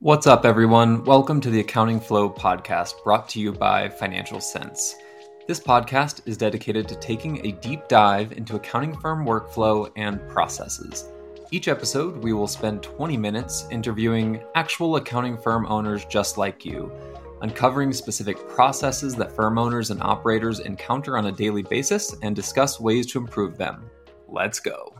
What's up, everyone? Welcome to the Accounting Flow podcast brought to you by Financial Cents. This podcast is dedicated to taking a deep dive into accounting firm workflow and processes. Each episode, we will spend 20 minutes interviewing actual accounting firm owners just like you, uncovering specific processes that firm owners and operators encounter on a daily basis and discuss ways to improve them. Let's go.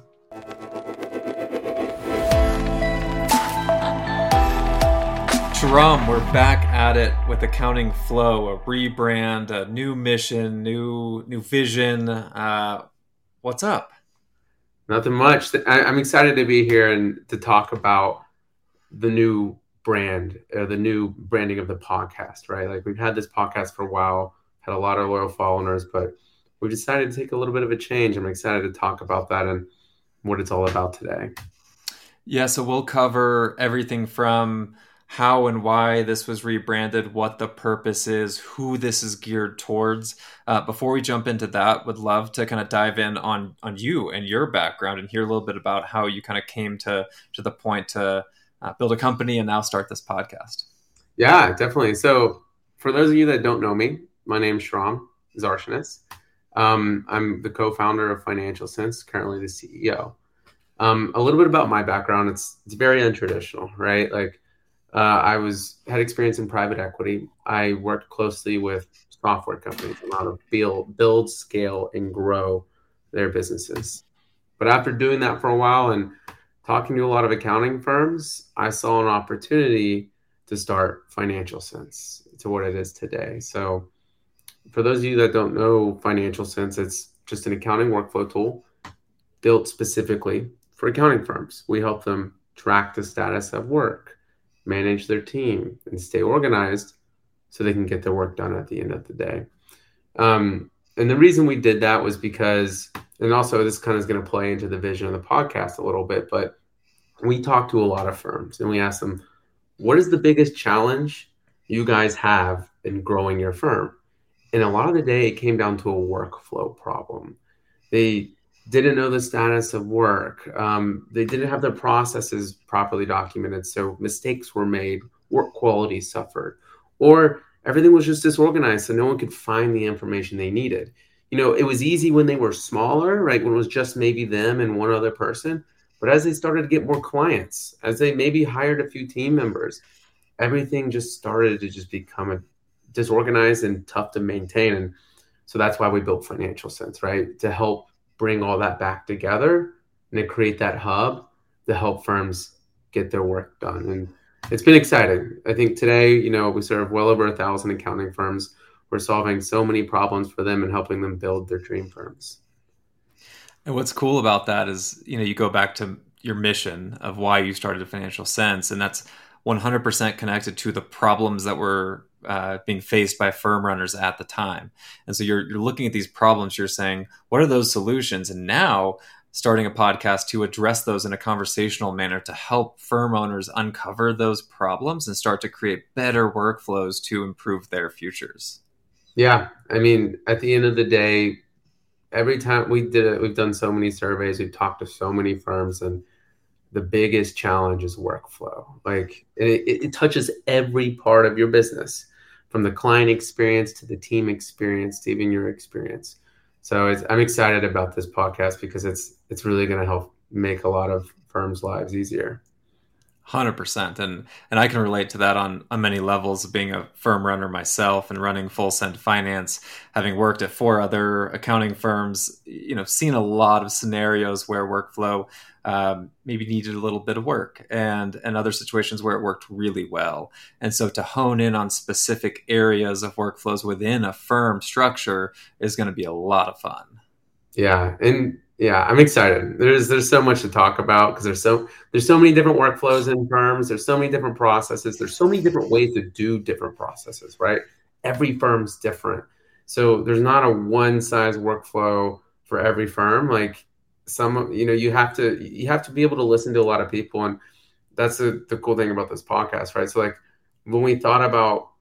Shahram, we're back at it with accounting flow, a rebrand, a new mission, new new vision. Uh, what's up? Nothing much. I, am excited to be here and to talk about the new brand, uh, the new branding of the podcast. Right, like we've had this podcast for a while, had a lot of loyal followers, but we decided to take a little bit of a change. I'm excited to talk about that and what it's all about today. Yeah, so we'll cover everything from how and why this was rebranded, what the purpose is, who this is geared towards. Uh, before we jump into that, would love to kind of dive in on on you and your background and hear a little bit about how you kind of came to to the point to uh, build a company and now start this podcast. Yeah, definitely. So, for those of you that don't know me, my name's Shahram Zarshenas. Um, I'm the co-founder of Financial Cents, currently the CEO. Um, a little bit about my background. It's it's very untraditional, right? Like uh, I was had experience in private equity. I worked closely with software companies on how to build, build, scale, and grow their businesses. But after doing that for a while and talking to a lot of accounting firms, I saw an opportunity to start Financial Cents to what it is today. So, for those of you that don't know Financial Cents, it's just an accounting workflow tool built specifically for accounting firms. We help them track the status of work, manage their team and stay organized so they can get their work done at the end of the day. Um, and the reason we did that was because, and also this kind of is going to play into the vision of the podcast a little bit, but we talked to a lot of firms and we asked them, what is the biggest challenge you guys have in growing your firm? And a lot of the day, it came down to a workflow problem. They didn't know the status of work. Um, they didn't have their processes properly documented, so mistakes were made, work quality suffered, or everything was just disorganized, so no one could find the information they needed. You know, it was easy when they were smaller, right? When it was just maybe them and one other person. But as they started to get more clients, as they maybe hired a few team members, everything just started to just become a, disorganized and tough to maintain. And so that's why we built Financial Cents, right? To help bring all that back together and to create that hub to help firms get their work done. And it's been exciting. I think today, you know, we serve well over a thousand accounting firms. We're solving so many problems for them and helping them build their dream firms. And what's cool about that is, you know, you go back to your mission of why you started Financial Cents, and that's 100% connected to the problems that were uh, being faced by firm runners at the time. And so you're, you're looking at these problems, you're saying, what are those solutions? And now starting a podcast to address those in a conversational manner to help firm owners uncover those problems and start to create better workflows to improve their futures. Yeah. I mean, at the end of the day, every time we did it, we've done so many surveys, we've talked to so many firms, and the biggest challenge is workflow. Like it, it, touches every part of your business, from the client experience to the team experience to even your experience. So I'm excited about this podcast because it's it's really going to help make a lot of firms' lives easier. Hundred percent, and and I can relate to that on on many levels. Being a firm runner myself and running Full Send Finance, having worked at four other accounting firms, you know, seen a lot of scenarios where workflow um, maybe needed a little bit of work, and and other situations where it worked really well. And so to hone in on specific areas of workflows within a firm structure is going to be a lot of fun. Yeah, and yeah, I'm excited. There's there's so much to talk about because there's so there's so many different workflows in firms. There's so many different processes. There's so many different ways to do different processes. Right? Every firm's different, so there's not a one size workflow for every firm. Like some, you know, you have to you have to be able to listen to a lot of people, and that's the the cool thing about this podcast, right? So like when we thought about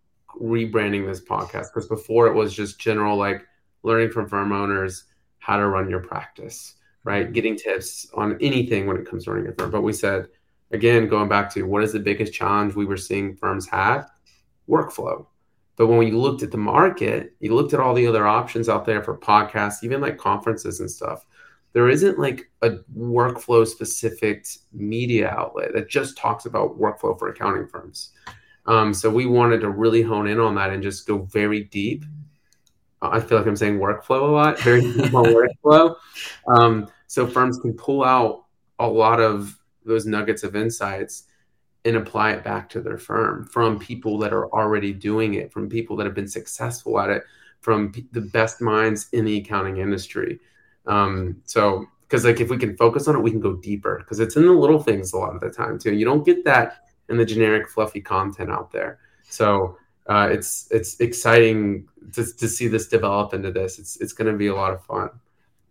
rebranding this podcast, because before it was just general like learning from firm owners how to run your practice, right? Getting tips on anything when it comes to running a firm. But we said, again, going back to what is the biggest challenge we were seeing firms have? Workflow. But when you looked at the market, you looked at all the other options out there for podcasts, even like conferences and stuff. There isn't like a workflow specific media outlet that just talks about workflow for accounting firms. Um, so we wanted to really hone in on that and just go very deep. I feel like I'm saying workflow a lot, very deep workflow. Um, so firms can pull out a lot of those nuggets of insights and apply it back to their firm from people that are already doing it, from people that have been successful at it, from p- the best minds in the accounting industry. Um, so, because like if we can focus on it, we can go deeper because it's in the little things a lot of the time too. You don't get that in the generic fluffy content out there. So uh, it's it's exciting to, to see this develop into this. It's it's going to be a lot of fun.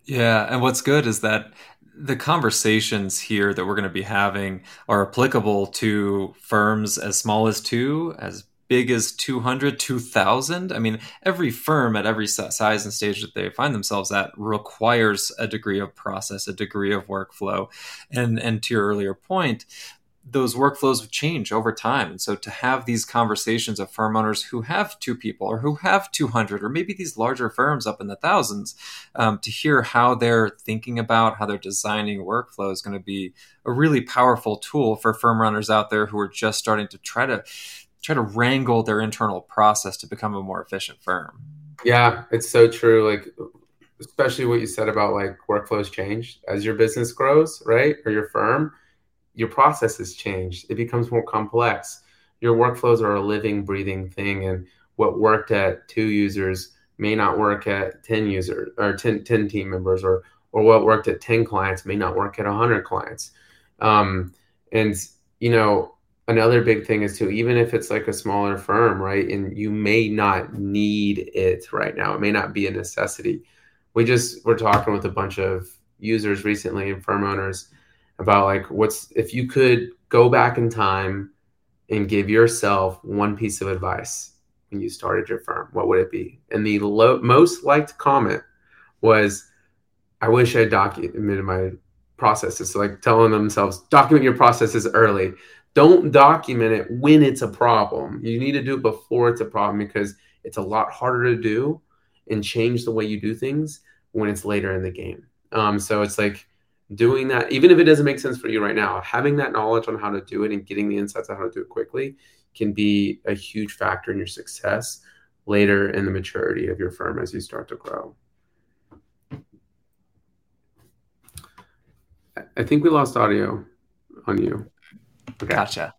Yeah, and what's good is that the conversations here that we're going to be having are applicable to firms as small as two, as big as 200, 2000. I mean, every firm at every size and stage that they find themselves at requires a degree of process, a degree of workflow. And, and to your earlier point, those workflows change over time. And so to have these conversations of firm owners who have two people or who have 200 or maybe these larger firms up in the thousands, um, to hear how they're thinking about, how they're designing workflow is going to be a really powerful tool for firm runners out there who are just starting to try to try to wrangle their internal process to become a more efficient firm. Yeah, it's so true. Like especially what you said about like workflows change as your business grows, right? Or your firm your processes change. It becomes more complex. Your workflows are a living, breathing thing, and what worked at two users may not work at 10 users or 10, 10 team members or or what worked at 10 clients may not work at 100 clients um, and you know another big thing is too even if it's like a smaller firm right and you may not need it right now it may not be a necessity we just were talking with a bunch of users recently and firm owners about like what's if you could go back in time and give yourself one piece of advice when you started your firm, what would it be? And the lo- most liked comment was, "I wish I documented my processes." So like telling themselves, document your processes early. Don't document it when it's a problem. You need to do it before it's a problem because it's a lot harder to do and change the way you do things when it's later in the game. Um, so it's like doing that, even if it doesn't make sense for you right now, having that knowledge on how to do it and getting the insights on how to do it quickly can be a huge factor in your success later in the maturity of your firm as you start to grow. I think we lost audio on you. Okay. Gotcha.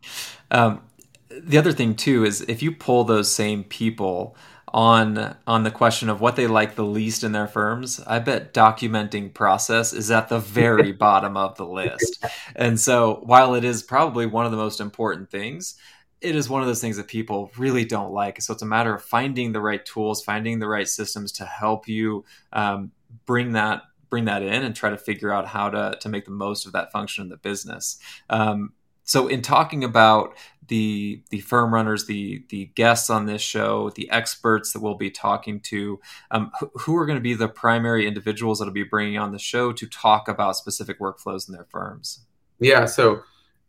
Um, the other thing too is if you pull those same people on on the question of what they like the least in their firms, I bet documenting process is at the very bottom of the list. And so, while it is probably one of the most important things, it is one of those things that people really don't like. So it's a matter of finding the right tools, finding the right systems to help you um, bring that bring that in and try to figure out how to to make the most of that function in the business. Um, so in talking about the the firm runners, the the guests on this show, the experts that we'll be talking to, um, who, are going to be the primary individuals that'll be bringing on the show to talk about specific workflows in their firms? Yeah, so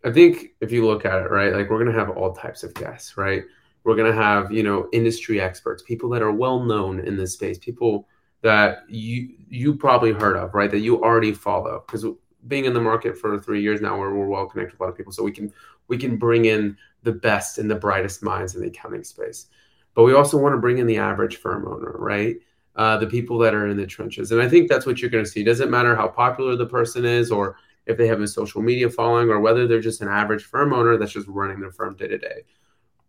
I think if you look at it, right, like we're going to have all types of guests, right? We're going to have you know industry experts, people that are well known in this space, people that you you probably heard of, right? That you already follow because being in the market for three years now, where we're well connected with a lot of people, so we can we can bring in the best and the brightest minds in the accounting space. But we also want to bring in the average firm owner, right? Uh, the people that are in the trenches, and I think that's what you're going to see. It doesn't matter how popular the person is, or if they have a social media following, or whether they're just an average firm owner that's just running their firm day to day.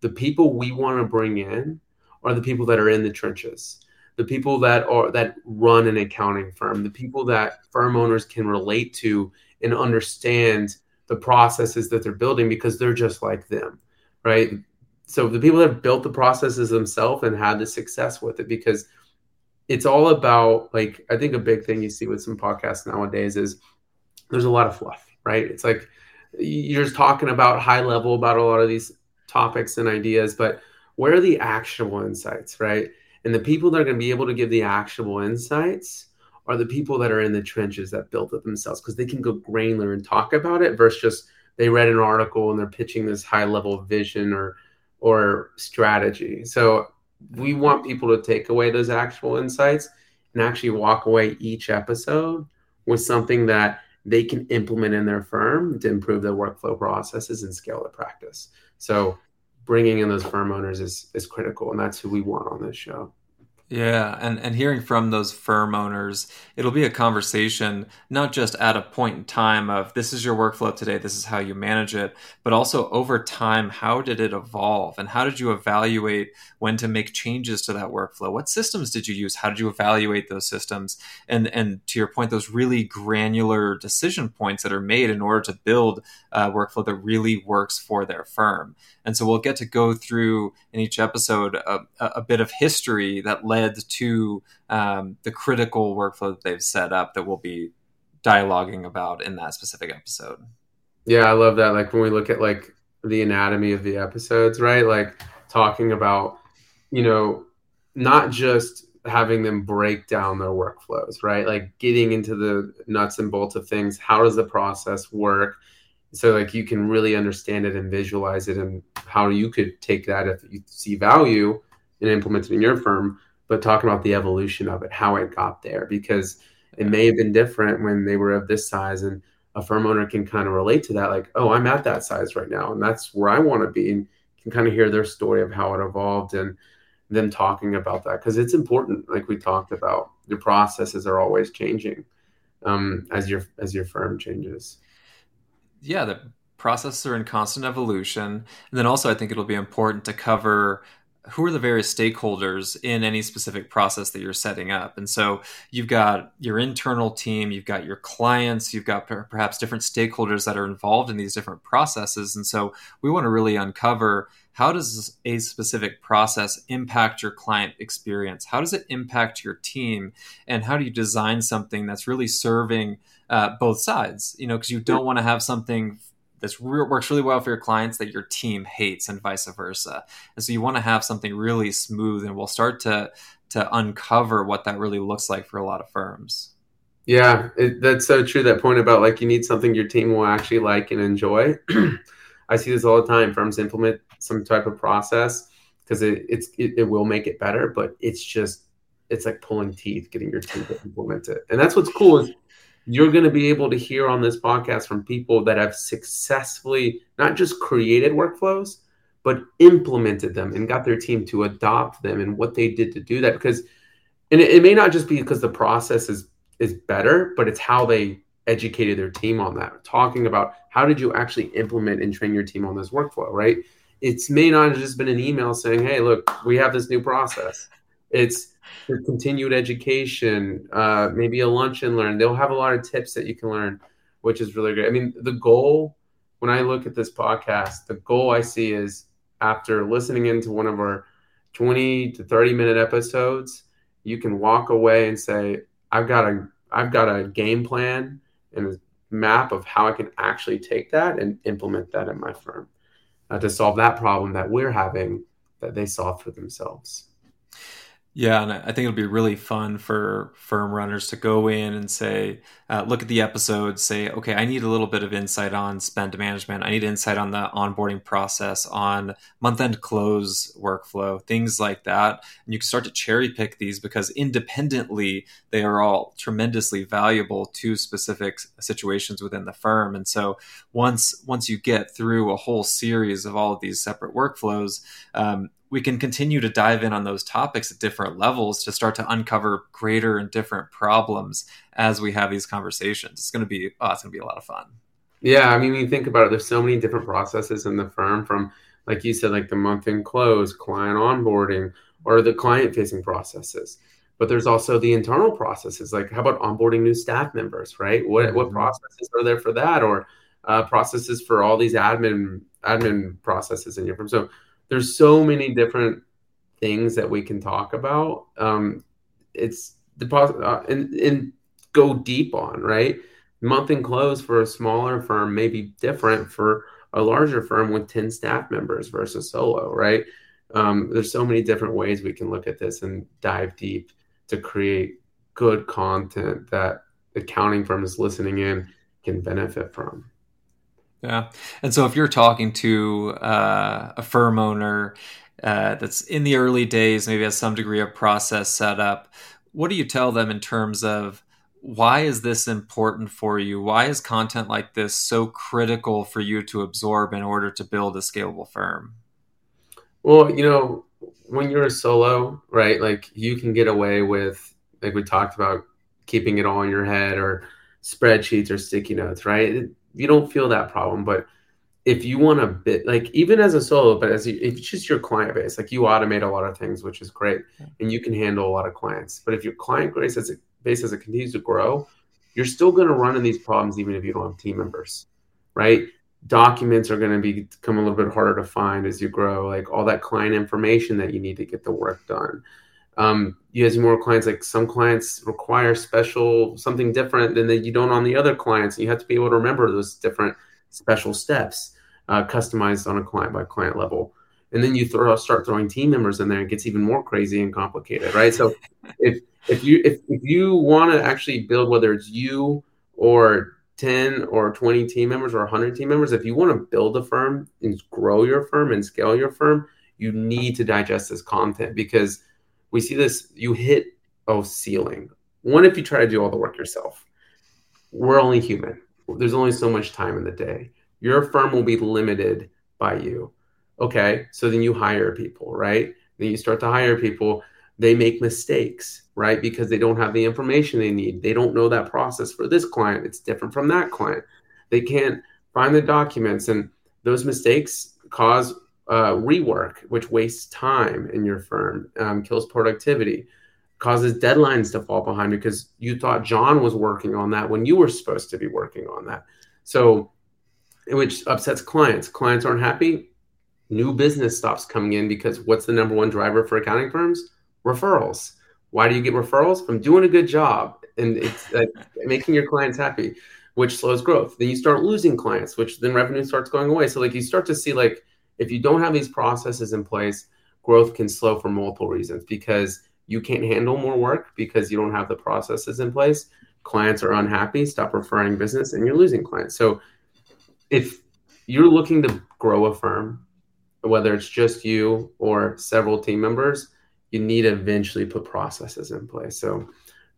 The people we want to bring in are the people that are in the trenches the people that are that run an accounting firm, the people that firm owners can relate to and understand the processes that they're building because they're just like them, right? So the people that have built the processes themselves and had the success with it because it's all about like I think a big thing you see with some podcasts nowadays is there's a lot of fluff, right? It's like you're just talking about high level about a lot of these topics and ideas, but where are the actionable insights, right? And the people that are going to be able to give the actionable insights are the people that are in the trenches that built it themselves because they can go granular and talk about it versus just they read an article and they're pitching this high level vision or or strategy. So we want people to take away those actual insights and actually walk away each episode with something that they can implement in their firm to improve their workflow processes and scale their practice. So bringing in those firm owners is is critical and that's who we want on this show. Yeah, and, and hearing from those firm owners, it'll be a conversation, not just at a point in time of this is your workflow today, this is how you manage it, but also over time, how did it evolve? And how did you evaluate when to make changes to that workflow? What systems did you use? How did you evaluate those systems? And and to your point, those really granular decision points that are made in order to build a workflow that really works for their firm. And so we'll get to go through in each episode a, a bit of history that led to um, the critical workflow that they've set up that we'll be dialoguing about in that specific episode. Yeah, I love that. Like when we look at like the anatomy of the episodes, right? Like talking about, you know, not just having them break down their workflows, right? Like getting into the nuts and bolts of things. How does the process work? so like you can really understand it and visualize it and how you could take that if you see value and implement it in your firm but talking about the evolution of it how it got there because it may have been different when they were of this size and a firm owner can kind of relate to that like oh i'm at that size right now and that's where i want to be and can kind of hear their story of how it evolved and them talking about that because it's important like we talked about your processes are always changing um, as your as your firm changes yeah, the processes are in constant evolution. And then also, I think it'll be important to cover who are the various stakeholders in any specific process that you're setting up. And so you've got your internal team, you've got your clients, you've got perhaps different stakeholders that are involved in these different processes. And so we want to really uncover how does a specific process impact your client experience? How does it impact your team? And how do you design something that's really serving uh, both sides? You know, because you don't want to have something that works really well for your clients that your team hates and vice versa. And so you want to have something really smooth and we'll start to to uncover what that really looks like for a lot of firms. Yeah, it, that's so true. That point about like you need something your team will actually like and enjoy. I see this all the time. Firms implement some type of process because it, it's it, it, will make it better, but it's just it's like pulling teeth getting your team to implement it. And that's what's cool is you're going to be able to hear on this podcast from people that have successfully not just created workflows, but implemented them and got their team to adopt them and what they did to do that. Because, and it, it may not just be because the process is is better, but it's how they educated their team on that. Talking about how did you actually implement and train your team on this workflow, right? It's may not have just been an email saying, "Hey, look, we have this new process." It's for continued education, uh, maybe a lunch and learn. They'll have a lot of tips that you can learn, which is really great. I mean, the goal when I look at this podcast, the goal I see is after listening into one of our 20 to 30 minute episodes, you can walk away and say, I've got a I've got a game plan and a map of how I can actually take that and implement that in my firm uh, to solve that problem that we're having that they solve for themselves. Yeah, and I think it'll be really fun for firm runners to go in and say, uh, look at the episode, say, okay, I need a little bit of insight on spend management. I need insight on the onboarding process, on month end close workflow, things like that. And you can start to cherry pick these because independently, they are all tremendously valuable to specific situations within the firm. And so once once you get through a whole series of all of these separate workflows, um, we can continue to dive in on those topics at different levels to start to uncover greater and different problems as we have these conversations. It's going to be oh, it's going to be a lot of fun. Yeah, I mean, when you think about it, there's so many different processes in the firm from like you said, like the month end close, client onboarding, or the client facing processes. But there's also the internal processes, like how about onboarding new staff members, right? What mm-hmm. what processes are there for that, or uh, processes for all these admin admin processes in your firm? So there's so many different things that we can talk about. Um, it's the uh, and, and go deep on right. Month and close for a smaller firm may be different for a larger firm with 10 staff members versus solo, right? Um, there's so many different ways we can look at this and dive deep to create good content that accounting firms listening in can benefit from. Yeah. And so if you're talking to uh, a firm owner uh, that's in the early days, maybe has some degree of process set up, what do you tell them in terms of why is this important for you? Why is content like this so critical for you to absorb in order to build a scalable firm? Well, you know, when you're a solo, right, like you can get away with, like we talked about, keeping it all in your head or spreadsheets or sticky notes, right? You don't feel that problem. But if you want to bit like even as a solo, but as you, if it's just your client base, like you automate a lot of things, which is great, and you can handle a lot of clients. But if your client base as it base as it continues to grow, you're still going to run into these problems even if you don't have team members, right? Documents are going to become a little bit harder to find as you grow, like all that client information that you need to get the work done. Um, you have more clients, like some clients require special something different than that you don't on the other clients. You have to be able to remember those different special steps, uh, customized on a client by client level. And then you throw, start throwing team members in there, it gets even more crazy and complicated, right? So if if you if, if you want to actually build whether it's you or 10 or 20 team members or 100 team members if you want to build a firm and grow your firm and scale your firm you need to digest this content because we see this you hit a ceiling one if you try to do all the work yourself we're only human there's only so much time in the day your firm will be limited by you okay so then you hire people right then you start to hire people they make mistakes, right? Because they don't have the information they need. They don't know that process for this client. It's different from that client. They can't find the documents, and those mistakes cause uh, rework, which wastes time in your firm, um, kills productivity, causes deadlines to fall behind because you thought John was working on that when you were supposed to be working on that. So, which upsets clients. Clients aren't happy. New business stops coming in because what's the number one driver for accounting firms? referrals. Why do you get referrals? From doing a good job and it's uh, making your clients happy, which slows growth. Then you start losing clients, which then revenue starts going away. So like you start to see like if you don't have these processes in place, growth can slow for multiple reasons because you can't handle more work because you don't have the processes in place. Clients are unhappy, stop referring business, and you're losing clients. So if you're looking to grow a firm, whether it's just you or several team members, you need to eventually put processes in place. So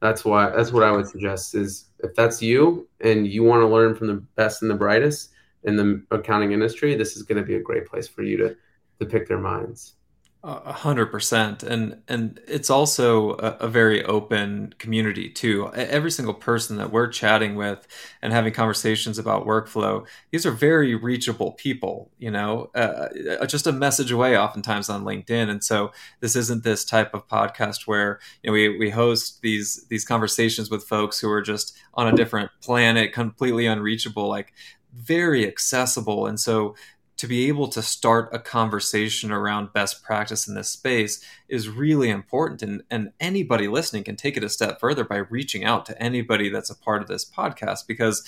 that's why that's what I would suggest is if that's you and you want to learn from the best and the brightest in the accounting industry, this is going to be a great place for you to to pick their minds. A hundred percent, and and it's also a, a, very open community too. Every single person that we're chatting with and having conversations about workflow, these are very reachable people. You know, uh, uh, just a message away, oftentimes on LinkedIn. And so this isn't this type of podcast where you know we we host these these conversations with folks who are just on a different planet, completely unreachable. Like very accessible, and so to be able to start a conversation around best practice in this space is really important. And, and anybody listening can take it a step further by reaching out to anybody that's a part of this podcast because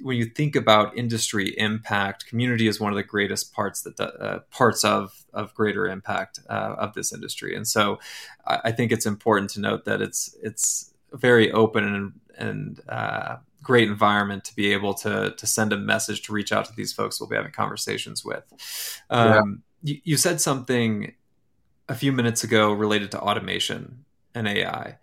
when you think about industry impact, community is one of the greatest parts that uh, parts of of greater impact uh, of this industry. And so, I, I, think it's important to note that it's it's very open and and uh, great environment to be able to to send a message to reach out to these folks we'll be having conversations with. Um, yeah. you, you said something a few minutes ago related to automation and AI.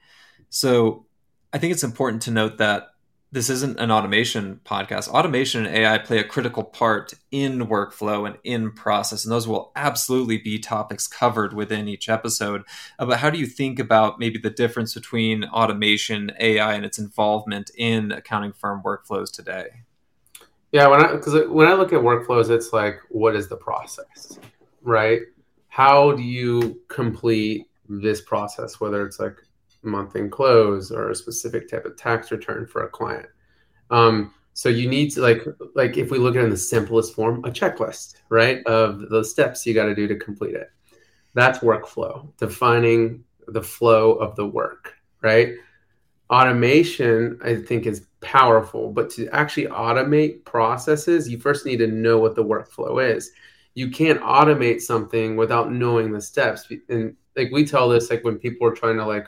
So I think it's important to note that this isn't an automation podcast. Automation and AI play a critical part in workflow and in process, and those will absolutely be topics covered within each episode. Uh, but how do you think about maybe the difference between automation, AI, and its involvement in accounting firm workflows today? Yeah, when I because when I look at workflows, it's like, what is the process, right? How do you complete this process? Whether it's like month end close or a specific type of tax return for a client. Um, so you need to like like if we look at it in the simplest form, a checklist, right, of the steps you got to do to complete it. That's workflow, defining the flow of the work, right? Automation, I think, is powerful, but to actually automate processes, you first need to know what the workflow is. You can't automate something without knowing the steps. And like we tell this, like when people are trying to like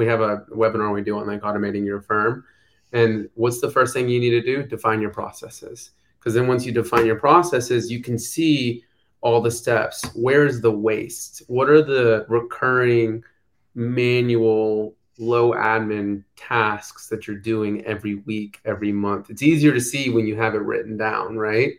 we have a webinar we do on like automating your firm. And what's the first thing you need to do? Define your processes. because then once you define your processes, you can see all the steps. Where's the waste? What are the recurring manual low admin tasks that you're doing every week, every month. It's easier to see when you have it written down, right?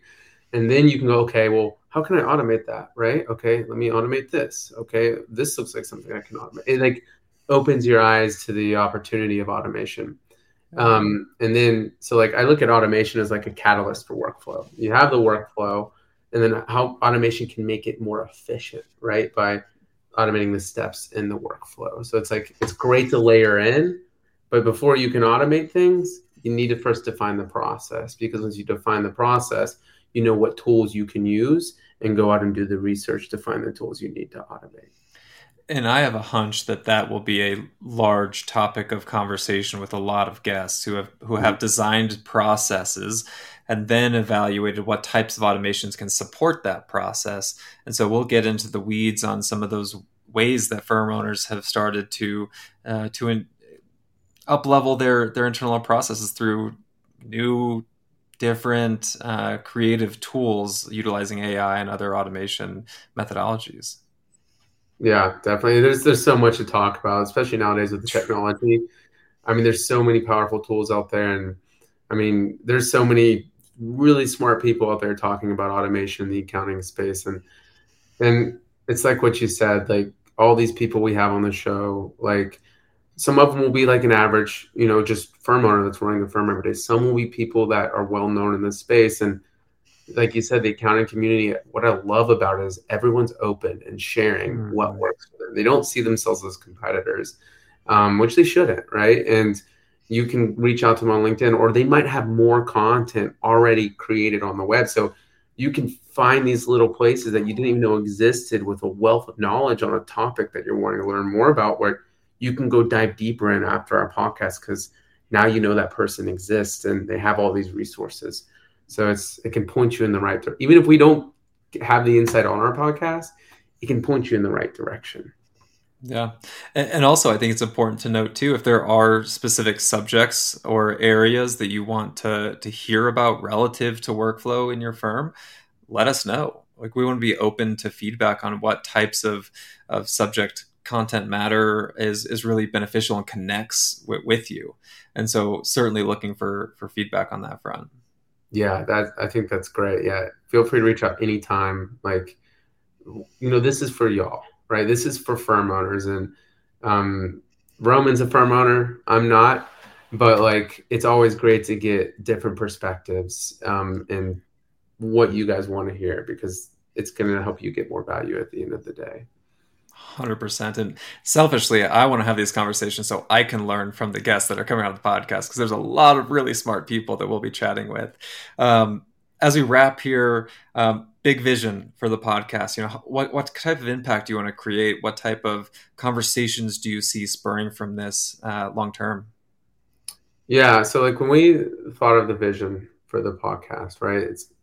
And then you can go, okay, well, how can I automate that, right? Okay, let me automate this. Okay, this looks like something I can automate. Like opens your eyes to the opportunity of automation. Um, and then, so like I look at automation as like a catalyst for workflow. You have the workflow, and then how automation can make it more efficient, right? By automating the steps in the workflow. So it's like it's great to layer in, but before you can automate things, you need to first define the process because once you define the process, you know what tools you can use and go out and do the research to find the tools you need to automate. And I have a hunch that that will be a large topic of conversation with a lot of guests who have who have mm-hmm. designed processes and then evaluated what types of automations can support that process. And so we'll get into the weeds on some of those ways that firm owners have started to uh, to in, up level their their internal processes through new different uh, creative tools utilizing AI and other automation methodologies. Yeah, definitely. There's there's so much to talk about, especially nowadays with the technology. I mean, there's so many powerful tools out there, and I mean, there's so many really smart people out there talking about automation in the accounting space and and it's like what you said like all these people we have on the show like some of them will be like an average you know just firm owner that's running the firm every day some will be people that are well known in this space and like you said the accounting community what i love about it is everyone's open and sharing mm-hmm. what works for them they don't see themselves as competitors um, which they shouldn't right and you can reach out to them on LinkedIn, or they might have more content already created on the web. So you can find these little places that you didn't even know existed with a wealth of knowledge on a topic that you're wanting to learn more about, where you can go dive deeper in after our podcast because now you know that person exists and they have all these resources. So it's it can point you in the right direction. Even if we don't have the insight on our podcast, it can point you in the right direction. Yeah. And also, I think it's important to note too if there are specific subjects or areas that you want to, to hear about relative to workflow in your firm, let us know. Like, we want to be open to feedback on what types of, of subject content matter is, is really beneficial and connects w- with you. And so, certainly looking for, for feedback on that front. Yeah, that I think that's great. Yeah. Feel free to reach out anytime. Like, you know, this is for y'all right? This is for firm owners, and um, Roman's a firm owner. I'm not, but like it's always great to get different perspectives um, and what you guys want to hear because it's going to help you get more value at the end of the day. 100% and selfishly i want to have these conversations so i can learn from the guests that are coming on the podcast because there's a lot of really smart people that we'll be chatting with um, as we wrap here, um, big vision for the podcast. You know, what what type of impact do you want to create? What type of conversations do you see spurring from this uh, long term? Yeah, so like when we thought of the vision for the podcast, right? It's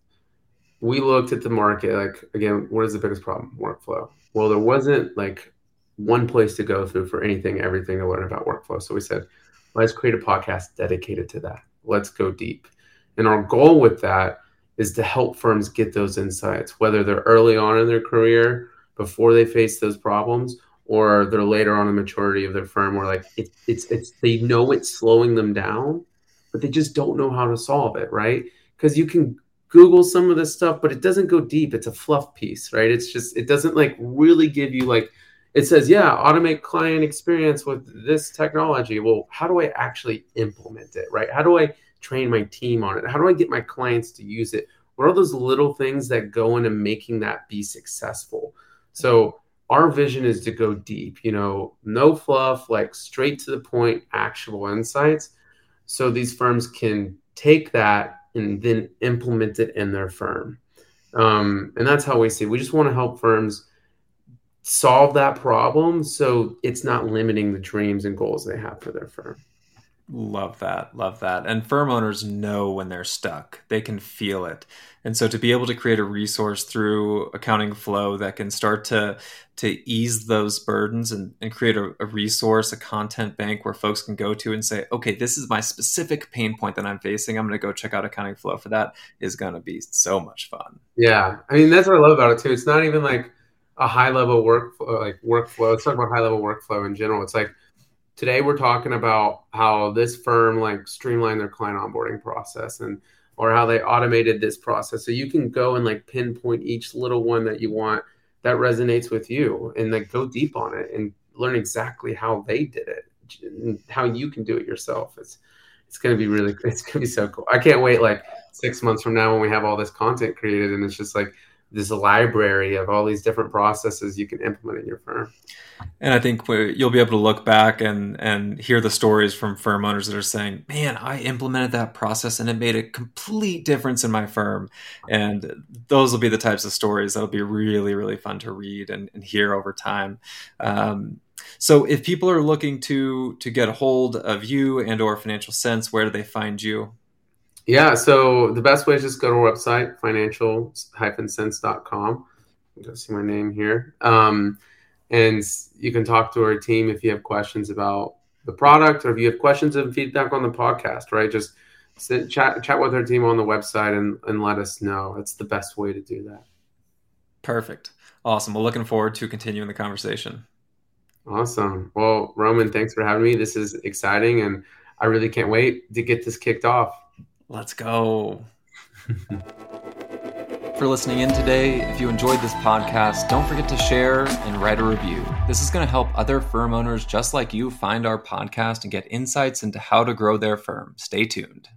we looked at the market. Like again, what is the biggest problem? Workflow. Well, there wasn't like one place to go through for anything, everything to learn about workflow. So we said, let's create a podcast dedicated to that. Let's go deep. And our goal with that is to help firms get those insights, whether they're early on in their career before they face those problems, or they're later on in the maturity of their firm where like it, it's it's they know it's slowing them down, but they just don't know how to solve it, right? Because you can Google some of this stuff, but it doesn't go deep. It's a fluff piece, right? It's just it doesn't like really give you like it says, yeah, automate client experience with this technology. Well, how do I actually implement it, right? How do I train my team on it? How do I get my clients to use it? What are those little things that go into making that be successful? So our vision is to go deep, you know, no fluff, like straight to the point, actual insights. So these firms can take that and then implement it in their firm. Um, and that's how we see. We just want to help firms solve that problem so it's not limiting the dreams and goals they have for their firm. Love that. Love that. And firm owners know when they're stuck, they can feel it. And so to be able to create a resource through accounting flow that can start to to ease those burdens and, and create a, a, resource, a content bank where folks can go to and say, okay, this is my specific pain point that I'm facing. I'm going to go check out accounting flow for that is going to be so much fun. Yeah. I mean, that's what I love about it too. It's not even like a high level workflow, like workflow. Let's talk about high level workflow in general. It's like, today we're talking about how this firm like streamlined their client onboarding process and or how they automated this process. So you can go and like pinpoint each little one that you want that resonates with you and like go deep on it and learn exactly how they did it and how you can do it yourself. It's it's going to be really it's going to be so cool. I can't wait like six months from now when we have all this content created and it's just like this library of all these different processes you can implement in your firm. And I think you'll be able to look back and and hear the stories from firm owners that are saying, "Man, I implemented that process and it made a complete difference in my firm." And those will be the types of stories that'll be really really fun to read and, and hear over time. Um, so, if people are looking to to get a hold of you and or Financial Cents, where do they find you? Yeah, so the best way is just go to our website, financial-cents.com. You can go see my name here. Um, and you can talk to our team if you have questions about the product or if you have questions and feedback on the podcast, right? Just sit, chat chat with our team on the website and, and let us know. It's the best way to do that. Perfect. Awesome. Well, looking forward to continuing the conversation. Awesome. Well, Roman, thanks for having me. This is exciting and I really can't wait to get this kicked off. Let's go. For listening in today, if you enjoyed this podcast, don't forget to share and write a review. This is going to help other firm owners just like you find our podcast and get insights into how to grow their firm. Stay tuned.